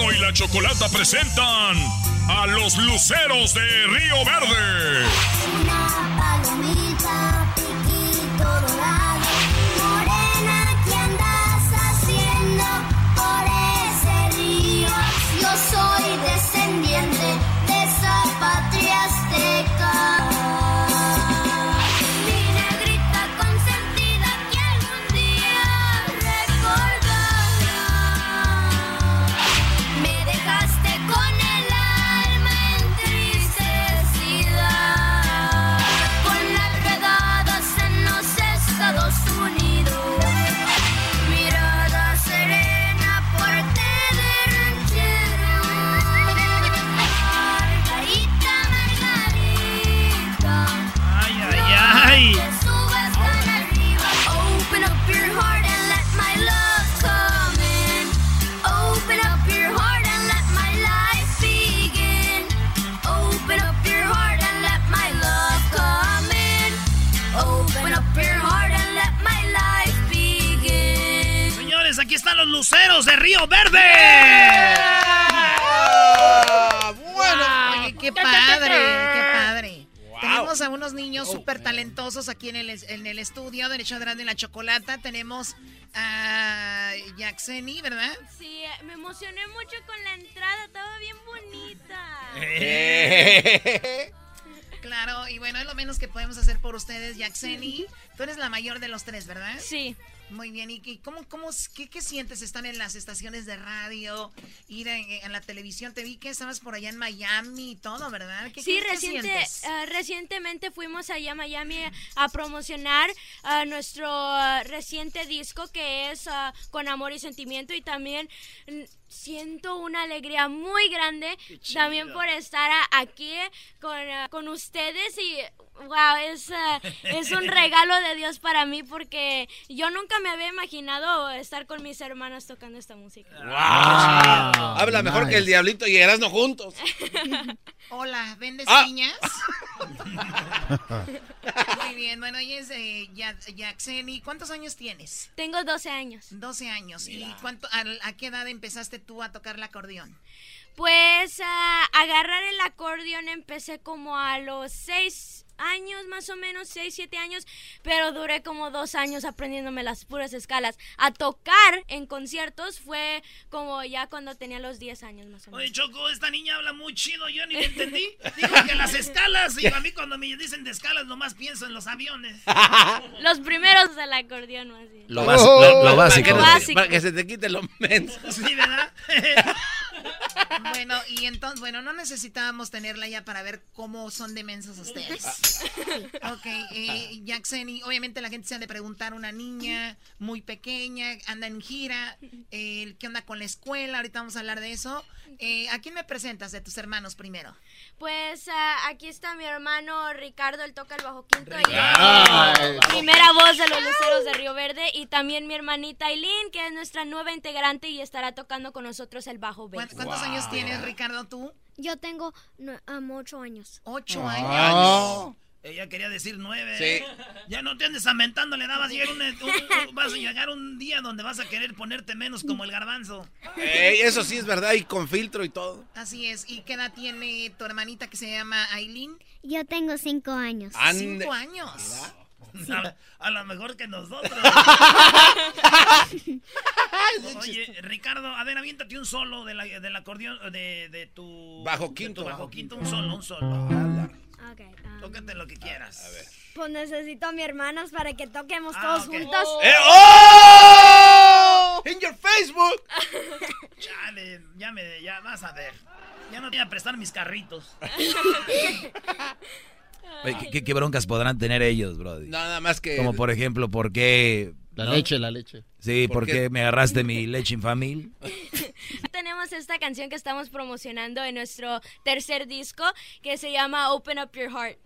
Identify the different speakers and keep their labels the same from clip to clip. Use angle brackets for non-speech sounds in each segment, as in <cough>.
Speaker 1: Y la Chocolata presentan a los luceros de Río Verde.
Speaker 2: Derecho grande en la chocolata. Tenemos a Yaxeni, ¿verdad?
Speaker 3: Sí, me emocioné mucho con la entrada, estaba bien bonita. <laughs>
Speaker 2: Claro, y bueno, es lo menos que podemos hacer por ustedes, Yaxeni. Tú eres la mayor de los tres, ¿verdad?
Speaker 3: Sí.
Speaker 2: Muy bien, ¿y qué, cómo, cómo, qué, qué sientes estar en las estaciones de radio, ir en, en la televisión? Te vi que estabas por allá en Miami y todo, ¿verdad? ¿Qué,
Speaker 3: Sí,
Speaker 2: qué-
Speaker 3: reciente, ah, recientemente fuimos allá a Miami a promocionar ah, nuestro ah, reciente disco que es Con Amor y Sentimiento y también mm, siento una alegría muy grande también por estar aquí con, ah, con ustedes y wow, es, ah, es un <laughs> regalo de Dios para mí porque yo nunca me había imaginado estar con mis hermanas tocando esta música.
Speaker 4: Habla mejor que el diablito y Erasmo juntos. <laughs>
Speaker 2: Hola, ¿vendes
Speaker 4: Ah.
Speaker 2: piñas? <laughs> Muy bien, bueno, ella es eh, Yaxeni. ¿Cuántos años tienes?
Speaker 3: Tengo 12 años.
Speaker 2: 12 años. ¿Y cuánto, a, a qué edad empezaste tú a tocar el acordeón?
Speaker 3: Pues a agarrar el acordeón empecé como a los seis años, más o menos, seis, siete años, pero duré como dos años aprendiéndome las puras escalas. A tocar en conciertos fue como ya cuando tenía los 10 años, más o menos.
Speaker 5: Oye, Choco, esta niña habla muy chido, yo ni <laughs> le entendí. Dijo que las escalas, y a mí cuando me dicen de escalas nomás pienso en los aviones. <laughs>
Speaker 3: Los primeros del acordeón, más bien.
Speaker 4: Lo,
Speaker 6: lo- lo
Speaker 4: Para que,
Speaker 6: básico.
Speaker 3: Básico.
Speaker 4: para que se te quite lo menso.
Speaker 5: Sí, ¿verdad? <laughs>
Speaker 2: Bueno, y entonces, bueno, no necesitábamos tenerla ya para ver cómo son de mensos ustedes. Ok, eh, Yaxeni, obviamente la gente se ha de preguntar, una niña muy pequeña, anda en gira, eh, ¿qué onda con la escuela? Ahorita vamos a hablar de eso. Eh, ¿A quién me presentas de tus hermanos primero?
Speaker 3: Pues ah, aquí está mi hermano Ricardo, él toca el bajo quinto. y primera voz de los Luceros de Río Verde. Y también mi hermanita Aileen, que es nuestra nueva integrante y estará tocando con nosotros el bajo
Speaker 2: ¿Cuán-
Speaker 3: bass.
Speaker 2: ¿Cuántos años tienes, Ricardo, tú?
Speaker 7: Yo tengo um, ocho años.
Speaker 2: Ocho
Speaker 6: Ah.
Speaker 2: años.
Speaker 5: Ella quería decir nueve.
Speaker 4: Sí.
Speaker 5: Ya no te andes aumentando, le dabas llegar un, un- un- vas a llegar un día donde vas a querer ponerte menos como el garbanzo.
Speaker 4: Ey, eso sí es verdad, y con filtro y todo.
Speaker 2: Así es. ¿Y qué edad tiene tu hermanita que se llama Aileen?
Speaker 7: Yo tengo cinco años.
Speaker 4: Ande-
Speaker 2: Cinco años.
Speaker 5: A, a lo mejor que nosotros. <laughs> Oye, Ricardo, a ver, aviéntate un solo de la, del acordeón, de, de tu...
Speaker 4: Bajo quinto,
Speaker 5: tu bajo, quinto, un solo, un solo.
Speaker 3: Um,
Speaker 5: Tócate lo que quieras. A ver.
Speaker 3: pues necesito a mis hermanas para que toquemos
Speaker 5: Ah,
Speaker 3: todos juntos.
Speaker 4: ¡Eh, ¡Oh! ¡En your Facebook! <laughs>
Speaker 5: Chale, ya me, ya vas a ver. Ya no te voy a prestar mis carritos. <laughs>
Speaker 8: ¿qué- ¿qué, qué broncas podrán tener ellos, Brody?
Speaker 4: Nada más que.
Speaker 8: Como por ejemplo, ¿por qué...
Speaker 6: La
Speaker 8: no?
Speaker 6: leche, la leche.
Speaker 8: Sí,
Speaker 4: ¿Por
Speaker 8: ¿por,
Speaker 4: qué?
Speaker 8: qué? me agarraste mi leche infamil? <laughs>
Speaker 7: Tenemos esta canción que estamos promocionando en nuestro tercer disco que se llama Open Up Your Heart.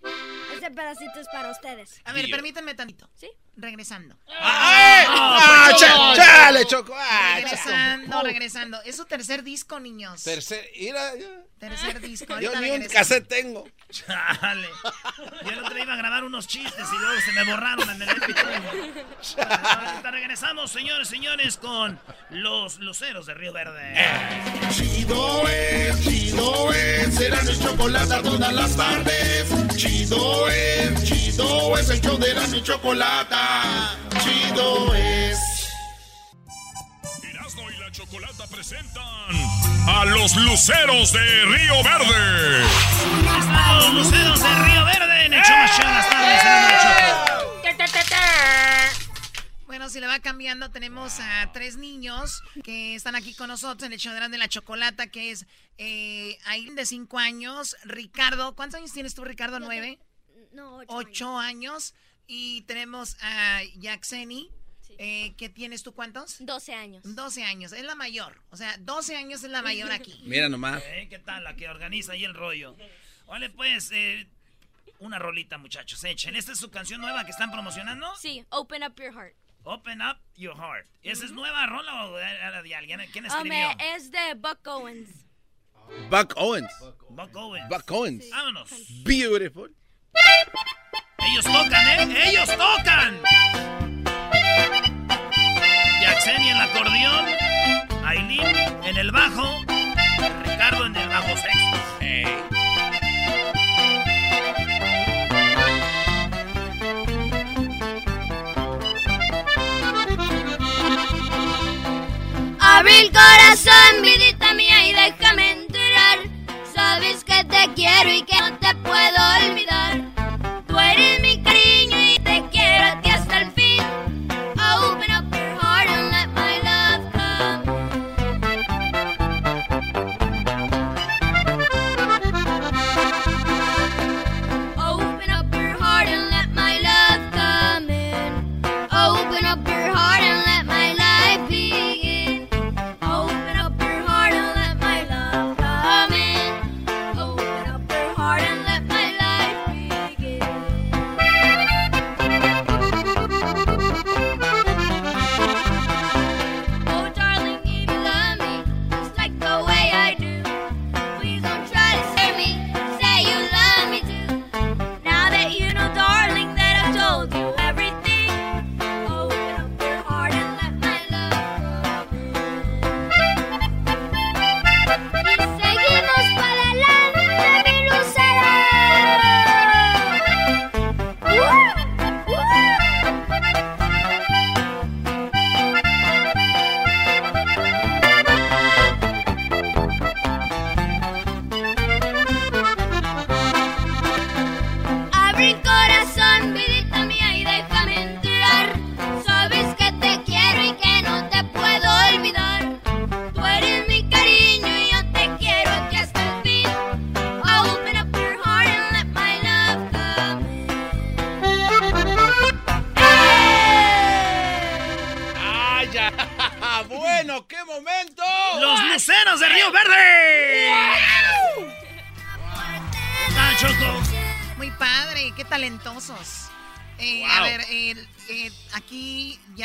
Speaker 3: Este pedacito es para ustedes.
Speaker 2: A ver, permítanme tantito.
Speaker 7: ¿Sí?
Speaker 2: Regresando.
Speaker 4: ¡Ay! ¡Ah,
Speaker 5: pues,
Speaker 4: cha- chale, Choco! ¡Ah,
Speaker 2: Regresando, regresando. Es su tercer disco, niños.
Speaker 4: Tercer. Mira, yo,
Speaker 2: tercer disco.
Speaker 4: yo ni un cassette tengo.
Speaker 5: Chale. Yo el otro día iba a grabar unos chistes y luego se me borraron en el MP3. <laughs> Ahorita regresamos, señores, señores, con los luceros de Río Verde.
Speaker 9: Chido es, chido es, será mi chocolate todas las tardes. Chido es, chido es, el show de la mi chocolata. Chido es.
Speaker 10: Erasmo y la Chocolata presentan a los luceros de Río Verde.
Speaker 2: Va cambiando, tenemos a tres niños que están aquí con nosotros en el show de la chocolata, que es eh, Aileen de cinco años, Ricardo, ¿cuántos años tienes tú, Ricardo? ¿Nueve?
Speaker 3: No, ocho.
Speaker 2: Ocho años. Y tenemos a Yaxeni, eh, ¿qué tienes tú cuántos?
Speaker 7: 12 años.
Speaker 2: 12 años, es la mayor. O sea, 12 años es la mayor <laughs> aquí.
Speaker 4: Mira nomás.
Speaker 5: Eh, ¿Qué tal la que organiza ahí el rollo? Vale, pues, eh, una rolita, muchachos. Echen. ¿Esta es su canción nueva que están promocionando?
Speaker 7: Sí, Open Up Your Heart.
Speaker 5: Open Up Your Heart. ¿Esa es nueva rola o era de alguien? ¿Quién
Speaker 7: Um,
Speaker 5: escribió?
Speaker 7: eh, es de Buck Owens.
Speaker 4: Buck Owens.
Speaker 5: Buck Owens.
Speaker 4: Buck Owens.
Speaker 5: Vámonos.
Speaker 4: Beautiful.
Speaker 5: Ellos tocan, ¿eh? ¡Ellos tocan! Yaxeni en el acordeón, Aileen en el bajo, Ricardo en el bajo sexto.
Speaker 3: Abre el corazón, vidita mía, y déjame entrar. Sabes que te quiero y que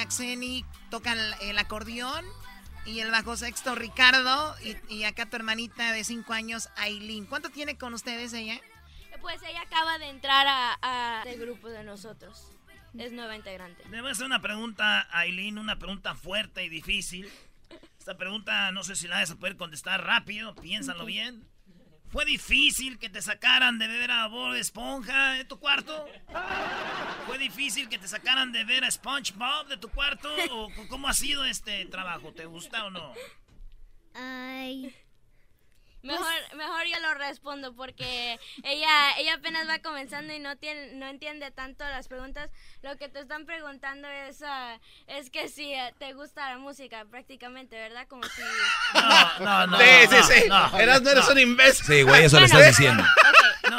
Speaker 3: aquí
Speaker 2: Yaxeni toca el, el acordeón y el bajo sexto Ricardo y, y acá tu hermanita de cinco años Aileen. ¿Cuánto tiene con ustedes ella?
Speaker 7: Pues ella acaba de entrar a, a este grupo de nosotros. Es nueva integrante.
Speaker 5: Le voy a hacer una pregunta a Aileen, una pregunta fuerte y difícil. Esta pregunta no sé si la vas a poder contestar rápido, piénsalo bien. ¿Fue difícil que te sacaran de ver a Bob Esponja de tu cuarto? ¿Fue difícil que te sacaran de ver a SpongeBob de tu cuarto? ¿O c- cómo ha sido este trabajo? ¿Te gusta o no?
Speaker 3: Ay. Mejor, mejor yo lo respondo porque ella, ella apenas va comenzando y no tiene, no entiende tanto las preguntas. Lo que te están preguntando es, ah, es que si eh, te gusta la música prácticamente, ¿verdad? Como si...
Speaker 5: No, no, no.
Speaker 4: Sí, sí,
Speaker 5: no,
Speaker 4: sí.
Speaker 5: no,
Speaker 4: Eras, no eres
Speaker 5: no.
Speaker 4: un imbécil.
Speaker 8: Sí, güey, eso le estás diciendo.
Speaker 5: No,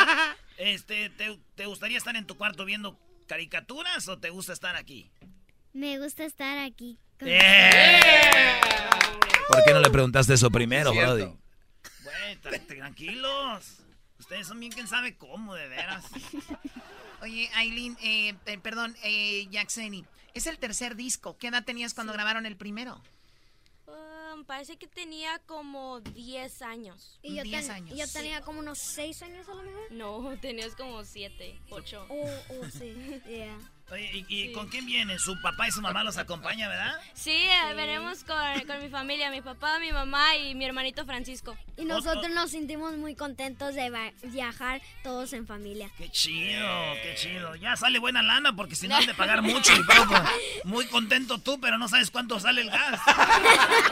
Speaker 5: este, ¿te, te gustaría estar en tu cuarto viendo caricaturas o te gusta estar aquí?
Speaker 7: Me gusta estar aquí. con
Speaker 5: ¡Eh!
Speaker 8: ¿Por qué no le preguntaste eso primero. Brody?
Speaker 5: Tra- tranquilos. Ustedes son bien quién sabe cómo, de veras. <laughs>
Speaker 2: Oye, Aileen, eh, eh, perdón, eh, Jackseni, es el tercer disco. ¿Qué edad tenías cuando grabaron el primero?
Speaker 3: Um, parece que tenía como 10 años.
Speaker 7: Y yo,
Speaker 2: 10
Speaker 7: ten-
Speaker 2: años.
Speaker 7: yo tenía como unos 6 años a lo mejor.
Speaker 3: No, <laughs> tenías como 7, 8.
Speaker 7: Oh, oh, sí. <laughs> Yeah.
Speaker 5: Oye, ¿y, y con quién vienen? ¿Su papá y su mamá los acompañan, verdad?
Speaker 3: Sí, eh, venimos con, con mi familia, mi papá, mi mamá y mi hermanito Francisco.
Speaker 7: Y nosotros nos sentimos muy contentos de viajar todos en familia.
Speaker 5: Qué chido, qué chido. Ya sale buena lana porque si no has de <laughs> pagar mucho y todo. Muy contento tú, pero no sabes cuánto sale el gas. <laughs>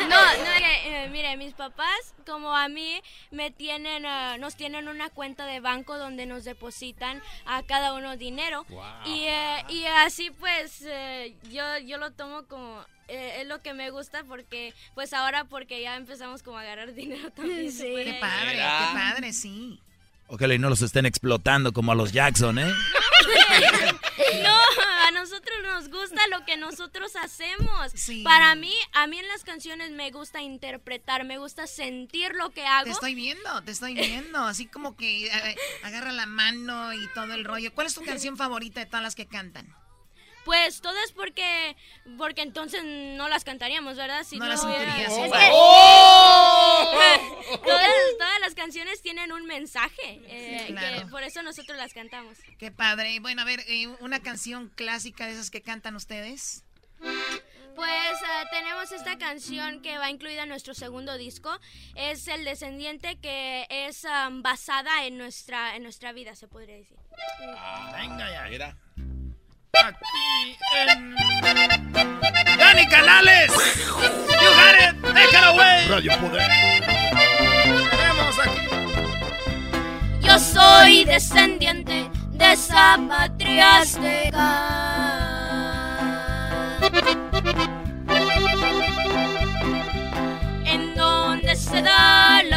Speaker 3: No, no, que, eh, mire, mis papás, como a mí, me tienen, eh, nos tienen una cuenta de banco donde nos depositan a cada uno dinero. Y, eh, y así pues eh, yo, yo lo tomo como... eh, es lo que me gusta porque, pues ahora porque ya empezamos como a agarrar <laughs> dinero también. puede.
Speaker 2: Qué padre, qué padre, sí.
Speaker 8: Ojalá y no los estén explotando como a los Jackson, ¿eh? <laughs>
Speaker 3: No, a nosotros nos gusta lo que nosotros hacemos. Para mí, a mí en las canciones me gusta interpretar, me gusta sentir lo que hago.
Speaker 2: Te estoy viendo, te estoy viendo. Así como que eh, agarra la mano y todo el rollo. ¿Cuál es tu canción favorita de todas las que cantan?
Speaker 3: Pues todas porque porque entonces no las cantaríamos, ¿verdad? Si
Speaker 2: No las sí.
Speaker 3: que- <laughs>
Speaker 2: ¡Oh!
Speaker 3: todas, todas las canciones tienen un mensaje, eh,
Speaker 2: Sí, claro.
Speaker 3: que por eso nosotros las cantamos.
Speaker 2: Qué padre. Bueno, a ver, eh, una canción clásica de esas que cantan ustedes.
Speaker 3: Pues eh, tenemos esta canción que va incluida en nuestro segundo disco. Es El Descendiente, que es um, basada en nuestra, en nuestra vida, se podría decir.
Speaker 5: Venga ya.
Speaker 4: Mira.
Speaker 5: Aquí en... ¡Dani Canales! ¡You got it! ¡Take it away!
Speaker 9: Radio Poder.
Speaker 5: Tenemos aquí.
Speaker 3: Yo soy descendiente de esa patria azteca. En donde se da la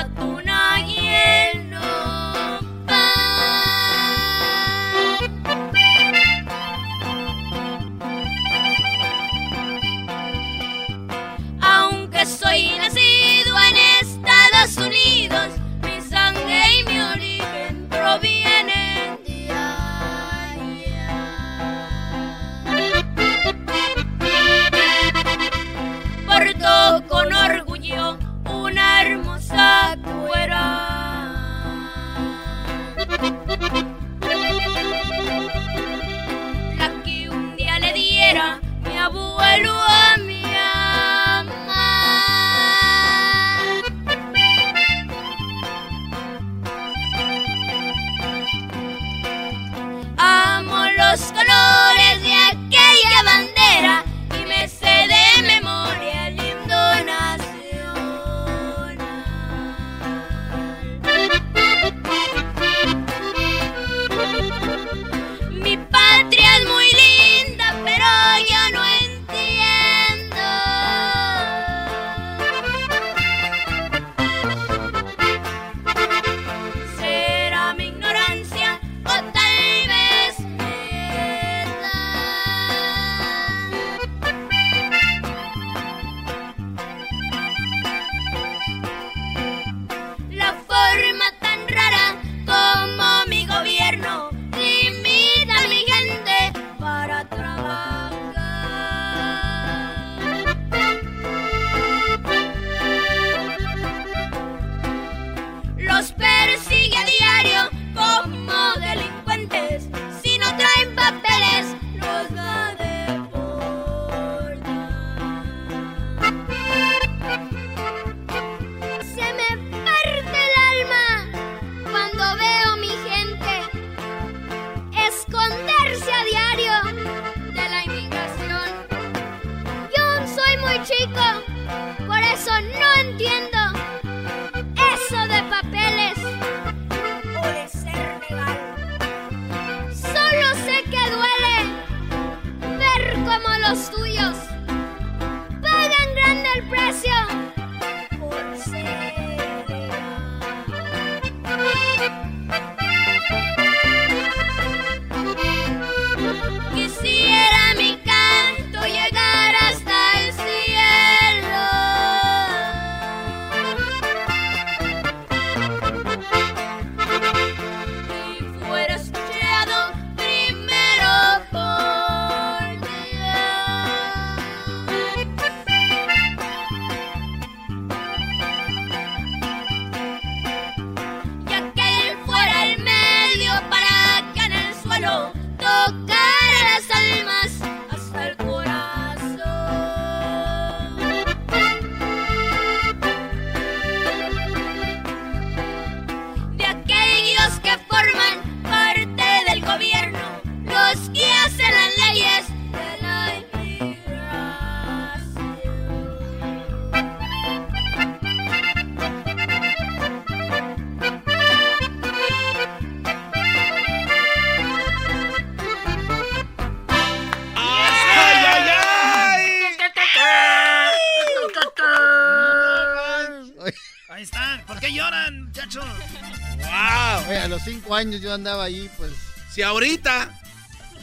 Speaker 5: qué lloran, muchachos?
Speaker 4: ¡Wow!
Speaker 6: Oye, a los cinco años yo andaba ahí, pues.
Speaker 4: Si ahorita.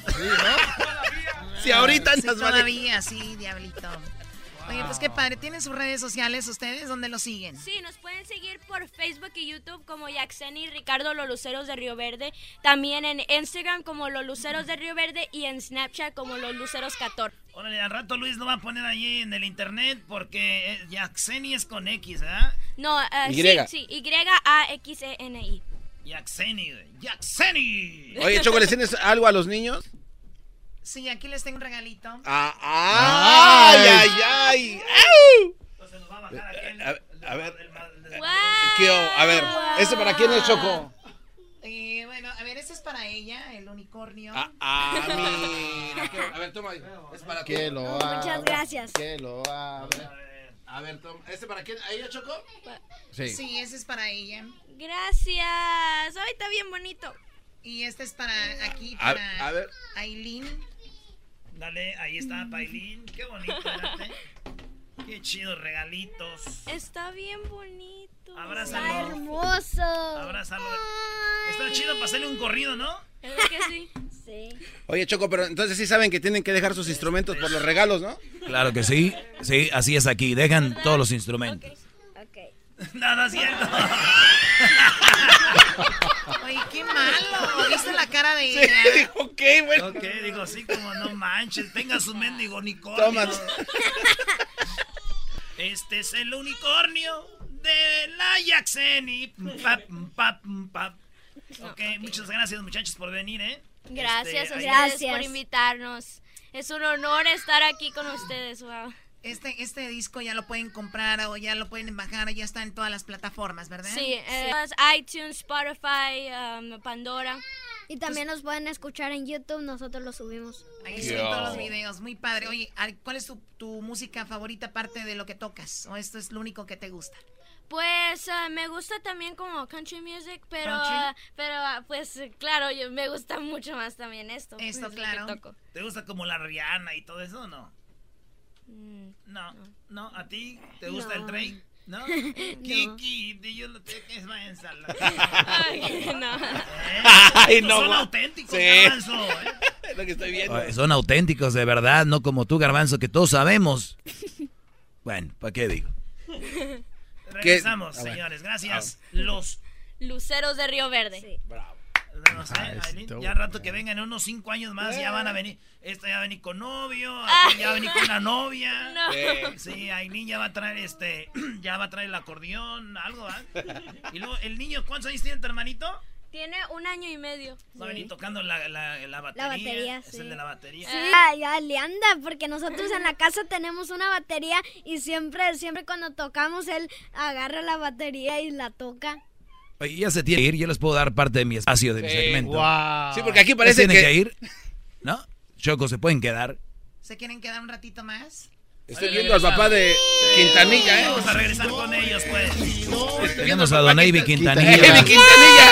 Speaker 6: Sí, ¿no? <laughs>
Speaker 4: Si ahorita
Speaker 2: Sí,
Speaker 4: andas vale-
Speaker 2: todavía, sí, diablito. Oye, pues qué padre. ¿Tienen sus redes sociales ustedes? ¿Dónde los siguen?
Speaker 3: Sí, nos pueden seguir por Facebook y YouTube como Yaxeni y Ricardo Los Luceros de Río Verde. También en Instagram como Los Luceros de Río Verde y en Snapchat como Los Luceros 14.
Speaker 5: Órale, al rato Luis lo va a poner allí en el internet porque eh, Yaxeni es con X, ¿verdad?
Speaker 3: No, eh,
Speaker 5: Y.
Speaker 3: sí, sí, Y-A-X-E-N-I.
Speaker 5: Yaxeni. Yaxeni.
Speaker 4: Oye, Choco, ¿les tienes algo a los niños?
Speaker 2: Sí, aquí les tengo un regalito.
Speaker 4: Ah, ¡Ay, ay, ay! ¡Au! A, a ver. ¿Qué o- a ver, ¿este para quién es, Choco?
Speaker 2: Este es para ella, el unicornio.
Speaker 4: Ah, ah, <laughs> mira. qué- A ver, toma. ahí. Es para ti.
Speaker 6: Que lo
Speaker 7: Muchas gracias.
Speaker 6: Que lo abra.
Speaker 4: A ver, toma. ¿Este para quién? ¿A ella, Choco?
Speaker 6: Sí.
Speaker 2: Sí, ese es para ella.
Speaker 3: Gracias. Ay, está bien bonito.
Speaker 2: Y este es para aquí,
Speaker 5: A-
Speaker 2: para
Speaker 5: a ver.
Speaker 2: Aileen.
Speaker 5: Dale, ahí está, Pailín. Qué bonito. <laughs> Qué chidos regalitos.
Speaker 3: Está bien bonito.
Speaker 5: Abrázalo.
Speaker 7: Está hermoso.
Speaker 5: Abrázalo. Está chido para hacerle un corrido, ¿no?
Speaker 3: ¿Verdad que sí?
Speaker 7: Sí.
Speaker 4: Oye, Choco, pero entonces sí saben que tienen que dejar sus instrumentos por los regalos, ¿no?
Speaker 8: Claro que sí. Sí, así es aquí. Dejan todos los instrumentos.
Speaker 5: No, no es cierto.
Speaker 2: Oye, qué malo. ¿Viste la cara de
Speaker 5: Sí,
Speaker 2: ella?
Speaker 5: dijo,
Speaker 4: ok, bueno.
Speaker 5: Ok, digo, así como no manches, tenga su mendigo unicornio.
Speaker 4: Toma.
Speaker 5: Este es el unicornio de la Yaxeni. Pap, pap, pap. Ok, muchas gracias muchachos por venir, ¿eh?
Speaker 3: Gracias
Speaker 5: Este,
Speaker 3: a
Speaker 5: ahí-
Speaker 3: ustedes por invitarnos. Es un honor estar aquí con ustedes. Wow.
Speaker 2: Este, este disco ya lo pueden comprar o ya lo pueden bajar, ya está en todas las plataformas, ¿verdad?
Speaker 3: Sí, eh, iTunes, Spotify, um, Pandora.
Speaker 7: Y también nos pueden escuchar en YouTube, nosotros lo subimos.
Speaker 2: Ahí están todos los videos, muy padre. Oye, ¿cuál es tu, tu música favorita aparte de lo que tocas? ¿O esto es lo único que te gusta?
Speaker 3: Pues ah, me gusta también como country music, pero
Speaker 2: Country.
Speaker 3: ah, pero ah, pues claro, yo, me gusta <laughs> mucho más también esto.
Speaker 2: Esto,
Speaker 3: es lo que
Speaker 2: claro.
Speaker 3: toco.
Speaker 5: ¿Te gusta como la Rihanna y todo eso o no?
Speaker 3: Mm,
Speaker 5: No, no, ¿a ti te gusta el
Speaker 3: No.
Speaker 5: Drake? ¿No? <laughs>
Speaker 3: No.
Speaker 5: Kiki, de yo lo te que es más ensalada.
Speaker 3: Ay, no. <laughs>
Speaker 4: Ay, no,
Speaker 5: son auténticos,
Speaker 4: Sí.
Speaker 5: Garbanzo, ¿eh?
Speaker 4: Lo que estoy viendo.
Speaker 8: Oye, Son auténticos de verdad, no como tú, Garbanzo, que todos sabemos. Bueno, ¿para qué digo?
Speaker 5: Regresamos,
Speaker 8: Ah, bueno.
Speaker 5: señores. Gracias. Los.
Speaker 3: Luceros de Río Verde.
Speaker 5: No sé,
Speaker 8: Ah,
Speaker 5: Aileen,
Speaker 8: estuvo
Speaker 5: ya rato que vengan en unos cinco años más, ya van a venir. Esta ya va a venir con novio, ya va a venir con una novia. <laughs>
Speaker 3: No.
Speaker 5: Sí, Aileen ya va a traer este, <clears throat> ya va a traer el acordeón, algo, ¿ah? <laughs> Y luego, el niño, ¿cuántos años tiene tu hermanito?
Speaker 3: Tiene un año y medio.
Speaker 5: Va a venir tocando la, la, la batería.
Speaker 7: batería,
Speaker 5: Es
Speaker 7: sí.
Speaker 5: el de la batería.
Speaker 7: Sí, ya, ya le anda, porque nosotros en la casa tenemos una batería y siempre, siempre cuando tocamos él agarra la batería y la toca.
Speaker 8: Oye, ya se tiene que ir, yo les puedo dar parte de mi espacio, de mi
Speaker 4: Sí.
Speaker 8: segmento.
Speaker 4: Wow. Sí, porque aquí
Speaker 8: ¿Ya
Speaker 4: parece
Speaker 8: tienen
Speaker 4: que-
Speaker 8: que ir? ¿No? Choco, ¿se pueden quedar?
Speaker 2: ¿Se quieren quedar un ratito más?
Speaker 4: Estoy viendo al papá de Quintanilla, ¿eh?
Speaker 5: Vamos a regresar con ellos, pues.
Speaker 8: Tenemos a Don Avi Quintanilla.
Speaker 4: Avi Quintanilla.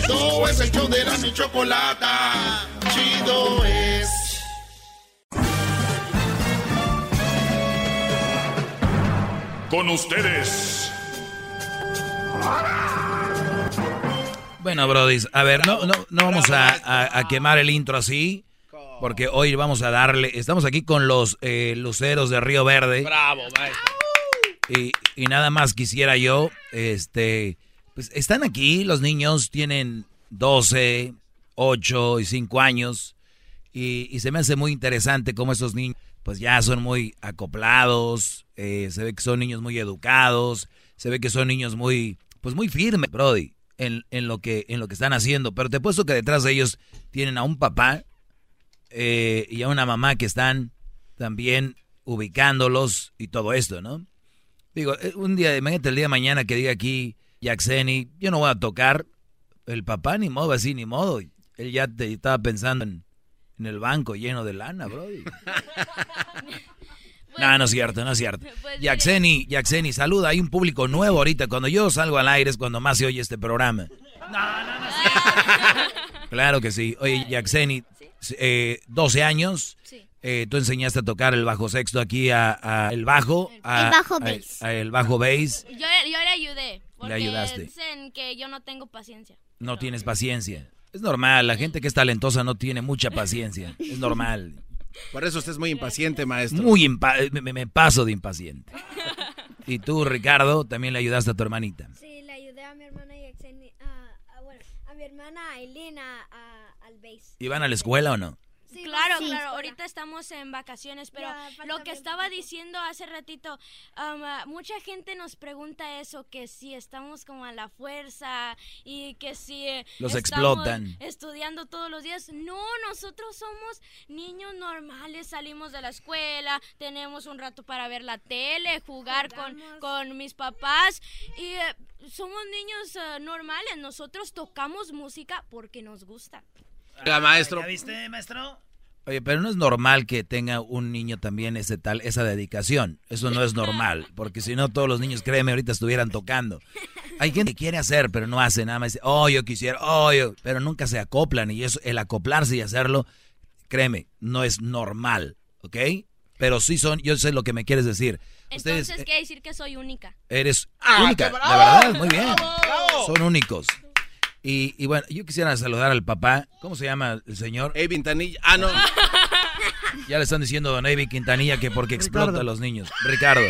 Speaker 9: Chido es el show de la mi chocolata. Chido es.
Speaker 10: Con ustedes.
Speaker 8: Bueno, Brody, a ver, no, no, no vamos a, a- a quemar el intro así, porque hoy vamos a darle, estamos aquí con los eh, luceros de Río Verde.
Speaker 4: Bravo, maestro.
Speaker 8: Y, y nada más quisiera yo, este, pues están aquí, los niños tienen 12, 8 y 5 años, y, y se me hace muy interesante cómo esos niños, pues ya son muy acoplados, eh, se ve que son niños muy educados, se ve que son niños muy, pues muy firmes, Brody, en, en lo que, en lo que están haciendo. Pero te he puesto que detrás de ellos tienen a un papá eh, y a una mamá que están también ubicándolos y todo esto, ¿no? Digo, eh, un día, imagínate el día de mañana que diga aquí Yaxeni, yo no voy a tocar, el papá ni modo, así ni modo. Él ya te estaba pensando en, en el banco lleno de lana, bro. <laughs> no, no es cierto, no es cierto. <laughs>
Speaker 3: Pues,
Speaker 8: Yaxeni, Yaxeni, saluda, hay un público nuevo ahorita. Cuando yo salgo al aire es cuando más se oye este programa. <laughs>
Speaker 5: No, no, no.
Speaker 8: Claro que sí. Oye, Yaxeni, eh, 12 años. Eh, tú enseñaste a tocar el bajo sexto aquí a, a- el bajo. a-
Speaker 7: El bajo
Speaker 8: a-
Speaker 7: bass.
Speaker 8: a el bajo bass.
Speaker 3: Yo, yo le ayudé. Porque
Speaker 8: ayudaste.
Speaker 3: dicen que yo no tengo paciencia.
Speaker 8: No tienes paciencia. Es normal, la gente que es talentosa no tiene mucha paciencia. Es normal.
Speaker 4: Por eso usted es muy impaciente, maestro.
Speaker 8: Muy impa- me, me paso de impaciente. Y tú, Ricardo, también le ayudaste a tu hermanita.
Speaker 7: Sí, le ayudé a mi hermana Yaxeni, a, a- bueno, a mi hermana Aileen a, a- al base.
Speaker 8: ¿Y van a la escuela o no?
Speaker 7: Sí,
Speaker 3: claro,
Speaker 7: sí.
Speaker 3: claro, ahorita estamos en vacaciones, pero lo que estaba diciendo hace ratito, um, ah, mucha gente nos pregunta eso, que si estamos como a la fuerza y que si eh,
Speaker 8: Los
Speaker 3: estamos
Speaker 8: explotan.
Speaker 3: estudiando todos los días. No, nosotros somos niños normales, salimos de la escuela, tenemos un rato para ver la tele, jugar con, con mis papás y eh, somos niños eh, normales, nosotros tocamos música porque nos gusta.
Speaker 4: Oiga, maestro.
Speaker 5: ¿Ya viste, maestro?
Speaker 8: Oye, pero no es normal que tenga un niño también ese tal, esa dedicación. Eso no es normal, porque si no todos los niños, créeme, ahorita estuvieran tocando. Hay gente que quiere hacer, pero no hace nada más. Dice, oh, yo quisiera, oh, yo, pero nunca se acoplan y eso, el acoplarse y hacerlo, créeme, no es normal, ¿ok? Pero sí son, yo sé lo que me quieres decir.
Speaker 3: Entonces
Speaker 8: eh,
Speaker 3: quiere decir que soy única.
Speaker 8: eres
Speaker 4: Ah,
Speaker 8: única,
Speaker 4: qué
Speaker 8: de
Speaker 4: bravo,
Speaker 8: verdad, muy bien.
Speaker 4: bravo.
Speaker 8: Son únicos. Y, y bueno, yo quisiera saludar al papá. ¿Cómo se llama el señor?
Speaker 4: Ey, Vintanilla. Ah, no. <laughs>
Speaker 8: Ya le están diciendo a Don Evi Quintanilla que porque explota a los niños. Ricardo.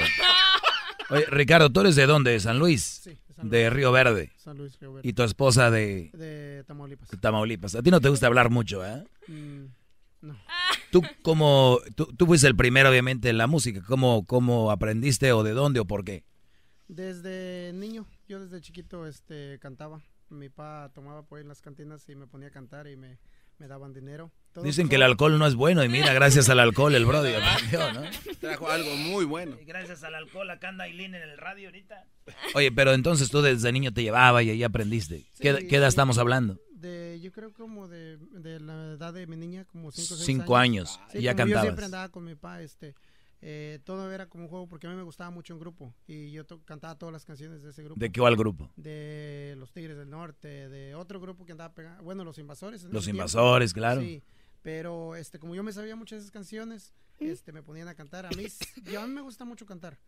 Speaker 8: Oye, Ricardo, ¿tú eres de dónde? ¿De San Luis?
Speaker 11: Sí, de San Luis.
Speaker 8: De Río Verde.
Speaker 11: San Luis, Río Verde.
Speaker 8: Y tu esposa de,
Speaker 11: De Tamaulipas.
Speaker 8: de Tamaulipas. A ti no te gusta hablar mucho, ¿eh?
Speaker 11: Mm, no.
Speaker 8: Tú como, tú, tú fuiste el primero obviamente en la música. ¿Cómo, ¿Cómo aprendiste o de dónde o por qué?
Speaker 11: Desde niño, yo desde chiquito este, cantaba. Mi papá tomaba pues en las cantinas y me ponía a cantar y me, me daban dinero. Todo
Speaker 8: Dicen
Speaker 11: empezó-
Speaker 8: que el alcohol no es bueno y mira, <laughs> gracias al alcohol el brody <laughs> aprendió, ¿no?
Speaker 4: Trajo algo muy bueno.
Speaker 5: Y gracias al alcohol acá anda Aileen en el radio ahorita.
Speaker 8: Oye, pero entonces tú desde niño te llevaba y ahí aprendiste. ¿Qué,
Speaker 11: Sí,
Speaker 8: qué edad
Speaker 11: sí.
Speaker 8: estamos hablando?
Speaker 11: De, yo creo como de, de la edad de mi niña, como 5 o 6
Speaker 8: Cinco años.
Speaker 11: Sí,
Speaker 8: y ya cantabas.
Speaker 11: Yo siempre andaba con mi papá, este, eh, todo era como un juego porque a mí me gustaba mucho un grupo y yo to- cantaba todas las canciones de ese grupo.
Speaker 8: ¿De qué cuál grupo?
Speaker 11: De los Tigres del Norte, de otro grupo que andaba pegando, bueno, los Invasores.
Speaker 8: Los
Speaker 11: ese tiempo.
Speaker 8: Invasores, claro.
Speaker 11: Sí, pero este, como yo me sabía muchas de esas canciones, este, me ponían a cantar. A mí, <coughs> yo, a mí me gusta mucho cantar.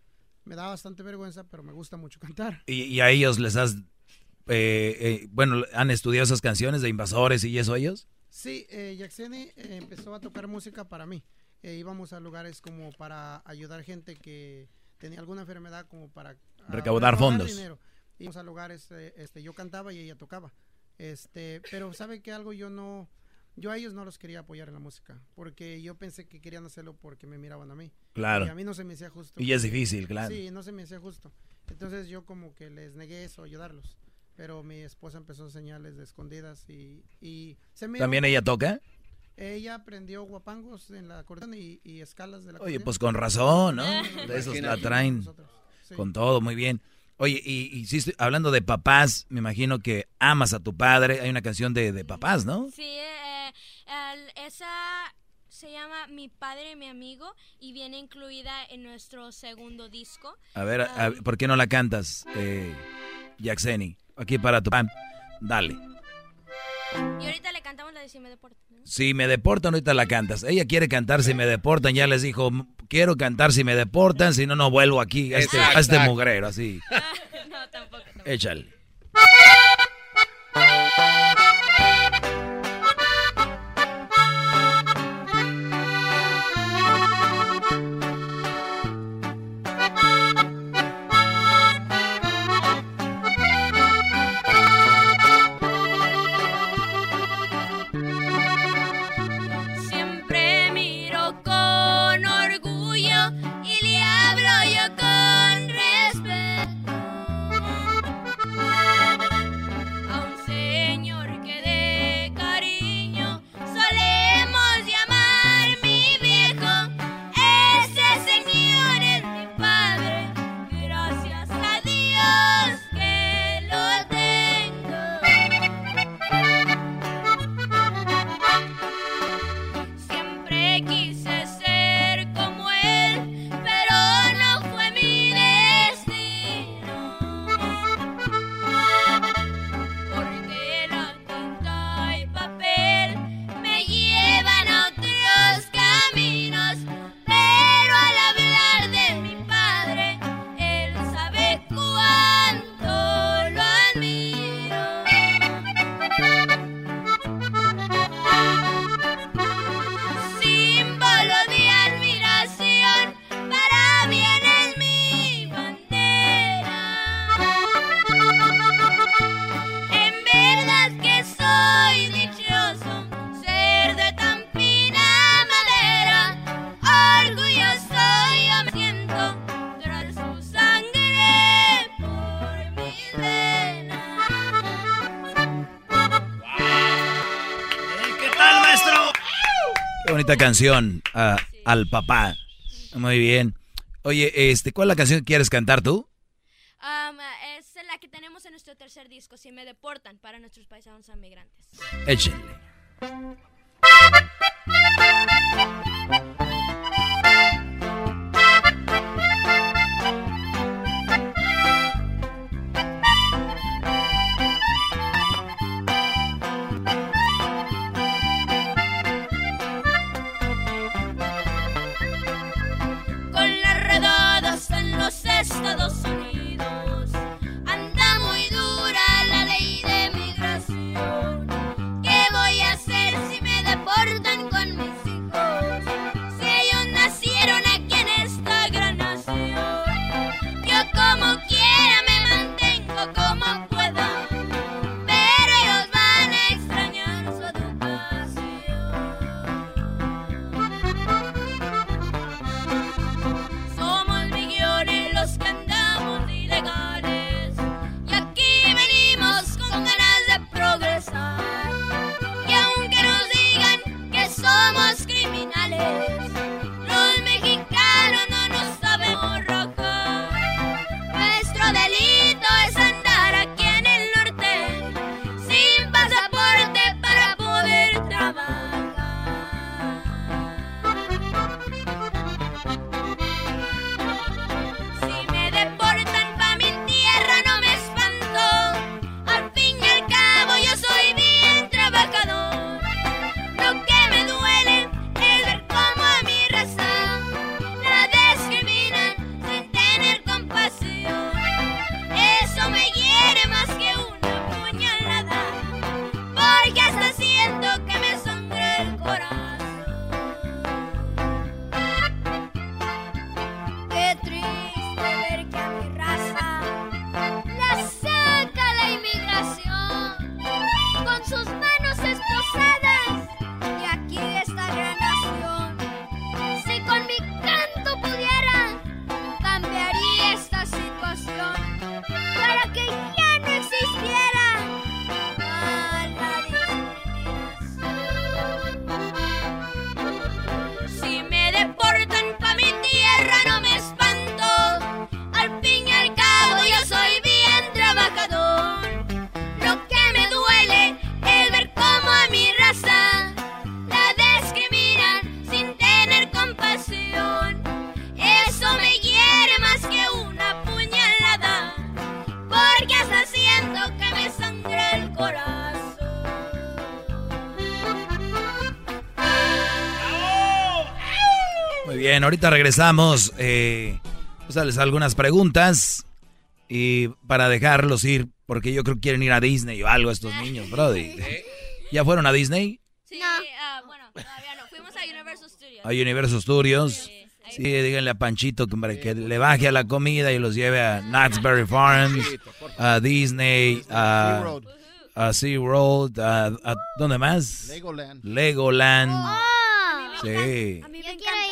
Speaker 11: Me da bastante vergüenza, pero me gusta mucho cantar.
Speaker 8: ¿Y, y a ellos les has, eh, eh, bueno, han estudiado esas canciones de invasores y eso ellos?
Speaker 11: Sí, eh, Yaxeni eh, empezó a tocar música para mí. Eh, íbamos a lugares como para ayudar gente que tenía alguna enfermedad, como para ah,
Speaker 8: Recaudar fondos.
Speaker 11: dinero. Íbamos a lugares, eh, este, yo cantaba y ella tocaba. Este, pero sabe que algo yo no, yo a ellos no los quería apoyar en la música, porque yo pensé que querían hacerlo porque me miraban a mí.
Speaker 8: Claro.
Speaker 11: Y a mí no se me hacía justo.
Speaker 8: Y es difícil, claro.
Speaker 11: Sí, no se me hacía justo. Entonces yo como que les negué eso, ayudarlos. Pero mi esposa empezó a enseñarles de escondidas y, y se me
Speaker 8: ¿También ella toca?
Speaker 11: Ella aprendió guapangos en la acordeón y, y escalas de la
Speaker 8: Oye,
Speaker 11: acordeón.
Speaker 8: pues con razón, ¿no?
Speaker 11: Ah,
Speaker 8: De esos la traen
Speaker 11: sí.
Speaker 8: con todo, muy bien. Oye, y, y sí, hablando de papás, me imagino que amas a tu padre. Hay una canción de, de papás, ¿no?
Speaker 3: Sí, eh, el- esa se llama Mi padre y mi amigo y viene incluida en nuestro segundo disco.
Speaker 8: A ver, a- ¿por qué no la cantas, eh, Yaxeni? Aquí para tu pan. Dale.
Speaker 3: Y ahorita le cantamos la de Si me deportan. ¿no?
Speaker 8: Si me deportan, ahorita la cantas. Ella quiere cantar si me deportan. Ya les dijo, "M- quiero cantar si me deportan, si no, no vuelvo aquí a este, a este mugrero, así. <laughs>
Speaker 3: no, tampoco.
Speaker 8: Échale.
Speaker 3: Bonita canción a- al papá. Muy bien. Oye, este, ¿cuál es la canción que quieres cantar tú?
Speaker 8: Um, es la que tenemos en nuestro tercer disco, Si me deportan, para nuestros paisanos inmigrantes.
Speaker 3: Échenle. Ahorita regresamos. Eh, pues, darles algunas preguntas y para dejarlos ir, porque yo creo que quieren ir a Disney o algo estos niños, Brody. <laughs> ¿Ya fueron a Disney?
Speaker 8: Sí, ah, bueno, todavía no. Fuimos a Universal Studios.
Speaker 3: A Universal Studios. Sí, díganle a Panchito que, le baje a la comida y los lleve a Knott's Berry Farms, a Disney, a, a SeaWorld, a, a ¿dónde más?
Speaker 6: Legoland.
Speaker 3: Legoland.
Speaker 7: Oh,
Speaker 3: Sí.
Speaker 7: A mí me quiero ir a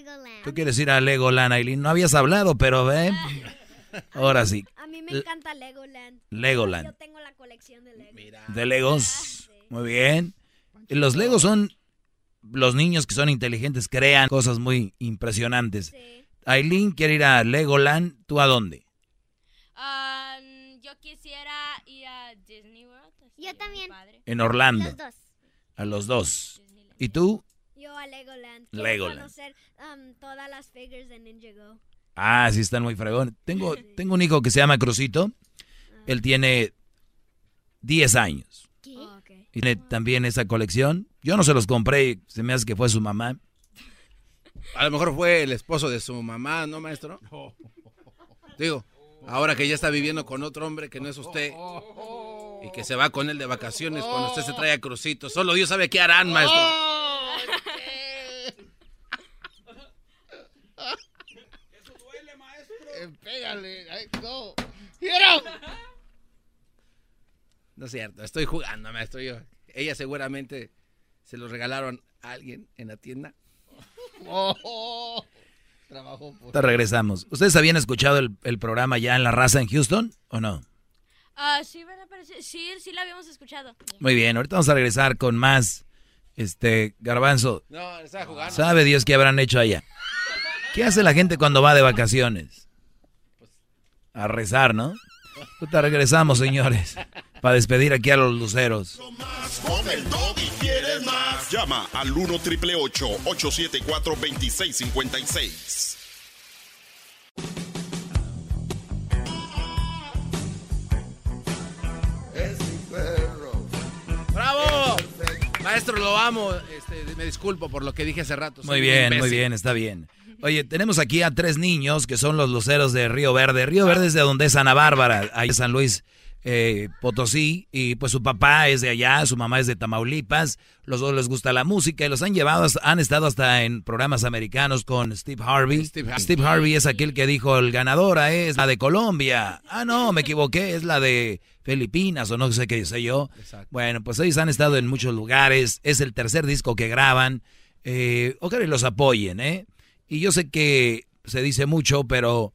Speaker 7: Legoland.
Speaker 3: Tú quieres ir a Legoland, Aileen. No habías hablado, pero ven. Ahora sí.
Speaker 7: A mí me encanta Legoland.
Speaker 3: Legoland.
Speaker 7: Yo tengo la colección de Lego.
Speaker 3: De Legos. Muy bien. Los Legos son los niños que son inteligentes, crean cosas muy impresionantes. Aileen quiere ir a Legoland. ¿Tú a dónde?
Speaker 8: Um, yo quisiera ir a Disney World.
Speaker 7: Yo también.
Speaker 3: En Orlando.
Speaker 7: Los dos.
Speaker 3: A los dos. ¿Y tú?
Speaker 7: A Legoland. Quiero
Speaker 3: Legoland.
Speaker 7: conocer um, todas las figures de Ninjago.
Speaker 3: Ah, sí, están muy fregón. Tengo, tengo un hijo que se llama Crucito. Él tiene 10 años.
Speaker 7: ¿Qué?
Speaker 3: Y tiene también esa colección. Yo no se los compré, se me hace que fue su mamá.
Speaker 4: A lo mejor fue el esposo de su mamá, ¿no, maestro? <laughs> Digo, ahora que ya está viviendo con otro hombre que no es usted y que se va con él de vacaciones cuando usted se trae a Crucito. Solo Dios sabe qué harán, maestro.
Speaker 6: Eh, pégale. Ay, no. ¡Quiero!
Speaker 4: No es cierto, estoy jugando, maestro. Yo, ella seguramente se lo regalaron a alguien en la tienda. <laughs>
Speaker 6: Oh, trabajo por...
Speaker 3: Ahorita regresamos. ¿Ustedes habían escuchado el, el programa ya en La Raza en Houston o no?
Speaker 8: Ah, sí, sí, sí, sí la habíamos escuchado.
Speaker 3: Muy bien, ahorita vamos a regresar con más
Speaker 8: Este, Garbanzo,
Speaker 4: No, estaba jugando.
Speaker 8: sabe Dios qué habrán hecho allá. ¿Qué hace la gente cuando va de vacaciones? A rezar, ¿no? Ahorita regresamos, señores, para despedir aquí a los luceros.
Speaker 9: Con el doggy quieres más. Llama al 1 triple 874 2656.
Speaker 6: Es mi perro.
Speaker 4: ¡Bravo! Maestro, lo amo. Este, me disculpo por lo que dije hace rato. Soy
Speaker 8: Muy bien, muy bien, está bien. Oye, tenemos aquí a tres niños que son los luceros de Río Verde. Río Verde es de donde es Ana Bárbara, ahí en San Luis eh, Potosí, y pues su papá es de allá, su mamá es de Tamaulipas, los dos les gusta la música y los han llevado, hasta- han estado hasta en programas americanos con Steve Harvey.
Speaker 4: Steve Harvey.
Speaker 8: Steve Harvey es aquel que dijo, el ganadora es la de Colombia. Ah, no, me equivoqué, es la de Filipinas o no sé qué sé yo. Bueno, pues ellos han estado en muchos lugares, es el tercer disco que graban. Eh, ojalá los apoyen, ¿eh? Y yo sé que se dice mucho, pero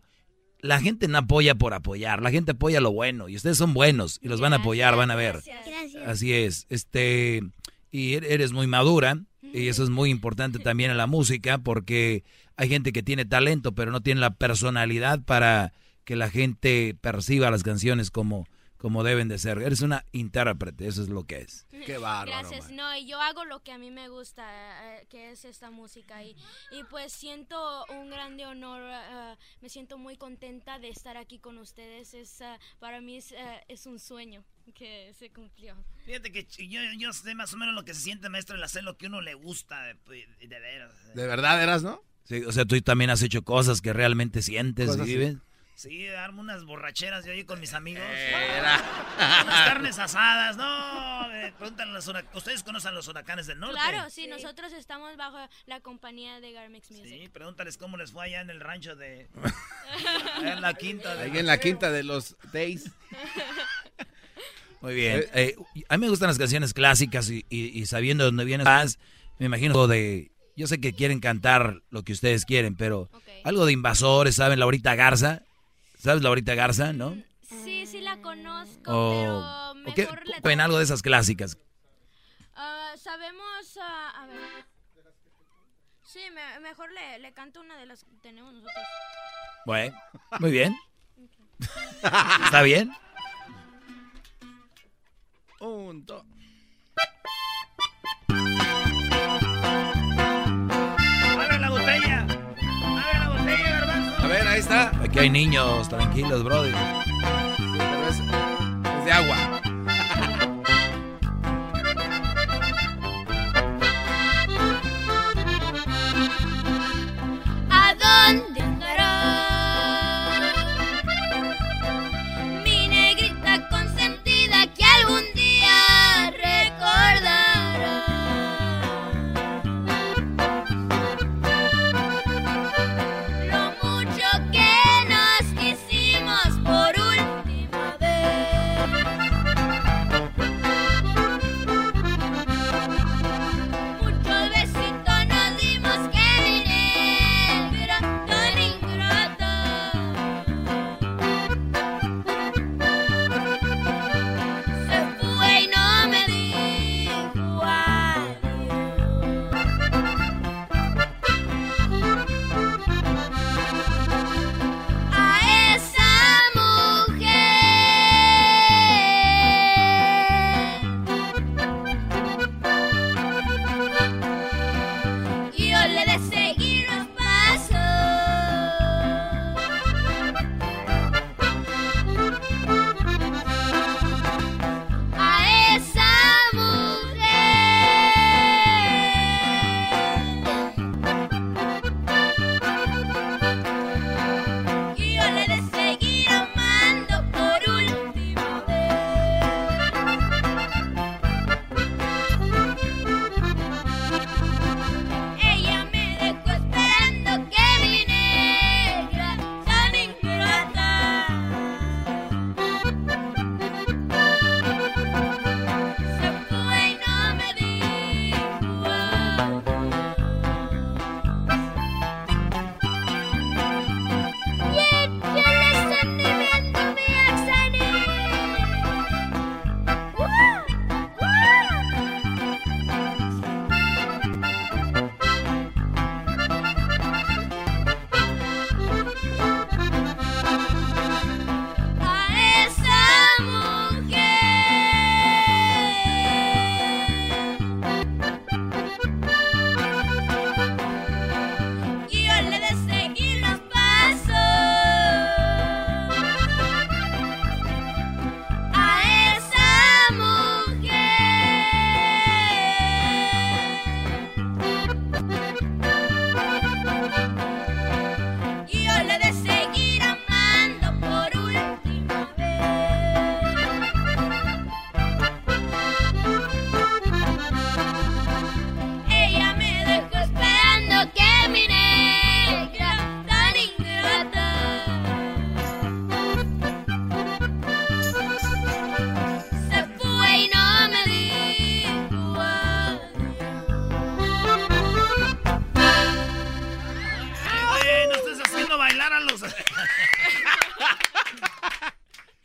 Speaker 8: la gente no apoya por apoyar, la gente apoya lo bueno y ustedes son buenos y los van a apoyar, van a ver.
Speaker 7: Gracias.
Speaker 8: Así es, este, y er- eres muy madura y eso es muy importante también en la música porque hay gente que tiene talento pero no tiene la personalidad para que la gente perciba las canciones como, como deben de ser. Eres una intérprete, eso es lo que es.
Speaker 4: Qué bárbaro.
Speaker 3: Gracias. No, y yo hago lo que a mí me gusta, eh, que es esta música. Y, y pues siento un grande honor, eh, me siento muy contenta de estar aquí con ustedes. Es, eh, para mí es, es un sueño que se cumplió.
Speaker 5: Fíjate que yo, yo sé más o menos lo que se siente, maestro, el hacer lo que uno le gusta, de, de- de veras.
Speaker 4: ¿De verdad eras, no?
Speaker 8: Sí, o sea, tú también has hecho cosas que realmente sientes y
Speaker 4: Cosas
Speaker 8: vives.
Speaker 5: Sí, armo unas borracheras yo ahí con mis amigos.
Speaker 4: Era. <laughs>
Speaker 5: Unas carnes asadas, no. eh, pregúntale a los hurac- ¿Ustedes conocen los huracanes del norte?
Speaker 3: Claro, sí, nosotros estamos bajo la compañía de Garmix Music.
Speaker 5: Sí, pregúntales cómo les fue allá en el rancho de... <laughs> allá en la quinta. de
Speaker 4: Ahí en la quinta de los Days.
Speaker 8: Muy bien. Eh, a mí me gustan las canciones clásicas y, y- y sabiendo dónde vienes más, me imagino de... Yo sé que quieren cantar lo que ustedes quieren, pero algo de invasores, ¿saben? Laurita Garza. ¿Sabes Laurita Garza, no?
Speaker 3: Sí, sí la conozco,
Speaker 8: O,
Speaker 3: pero mejor le
Speaker 8: ven algo de esas clásicas.
Speaker 3: Ah, sabemos, ah, a ver. Sí, me- mejor le, le canto una de las que tenemos nosotros.
Speaker 8: Bueno, muy bien. ¿Está bien?
Speaker 4: Un, dos. Está.
Speaker 8: Aquí hay niños, tranquilos, brother.
Speaker 4: Pero es, es de agua.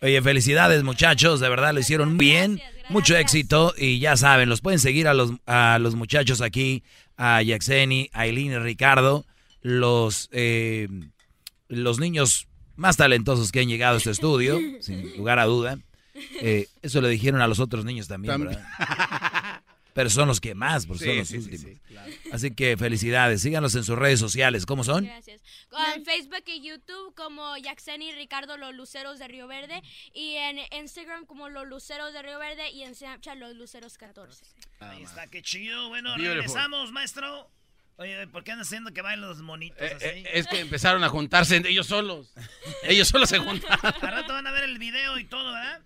Speaker 8: Oye, felicidades muchachos, de verdad lo hicieron muy bien, mucho éxito y ya saben, los pueden seguir a los, a los muchachos aquí, a Yaxeni, a Eileen y Ricardo, los, eh, los niños más talentosos que han llegado a este estudio, <laughs> sin lugar a duda. Eh, eso le dijeron a los otros niños también,
Speaker 4: También.
Speaker 8: ¿verdad? <laughs> Pero son los que más, porque
Speaker 4: Sí,
Speaker 8: son los
Speaker 4: sí,
Speaker 8: últimos.
Speaker 4: sí, claro.
Speaker 8: Así que felicidades, síganos en sus redes sociales, ¿cómo son?
Speaker 3: Gracias. Con Facebook y YouTube como Yaxeni Ricardo Los Luceros de Río Verde y en Instagram como Los Luceros de Río Verde y en Snapchat Los Luceros 14.
Speaker 12: Ahí está, qué chido. Bueno,
Speaker 4: Beautiful.
Speaker 12: regresamos, maestro. Oye, ¿por qué andan haciendo que bailen los monitos
Speaker 4: Eh,
Speaker 12: así?
Speaker 4: eh, es que empezaron a juntarse ellos solos. <laughs> Ellos solos se juntaron.
Speaker 12: Al rato van a ver el video y todo, ¿verdad?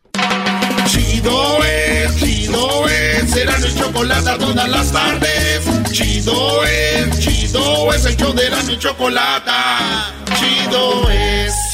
Speaker 9: Chido es, chido es, será mi chocolate todas las tardes. Chido es, chido es, el show de la mi chocolate. Chido es.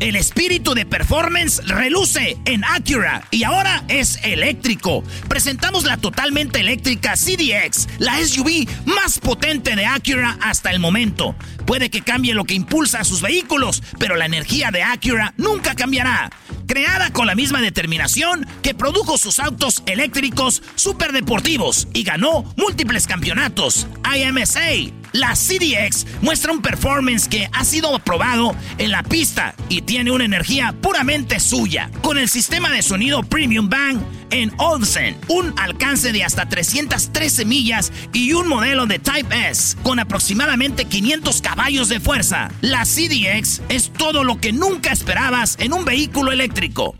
Speaker 5: El espíritu de performance reluce en Acura y ahora es eléctrico. Presentamos la totalmente eléctrica CDX, la SUV más potente de Acura hasta el momento. Puede que cambie lo que impulsa a sus vehículos, pero la energía de Acura nunca cambiará. Creada con la misma determinación que produjo sus autos eléctricos superdeportivos y ganó múltiples campeonatos. IMSA, la CDX muestra un performance que ha sido aprobado en la pista y tiene una energía puramente suya. Con el sistema de sonido Premium Bang en Olsen, un alcance de hasta 313 millas y un modelo de Type S con aproximadamente 500 caballos de fuerza. La CDX es todo lo que nunca esperabas en un vehículo eléctrico.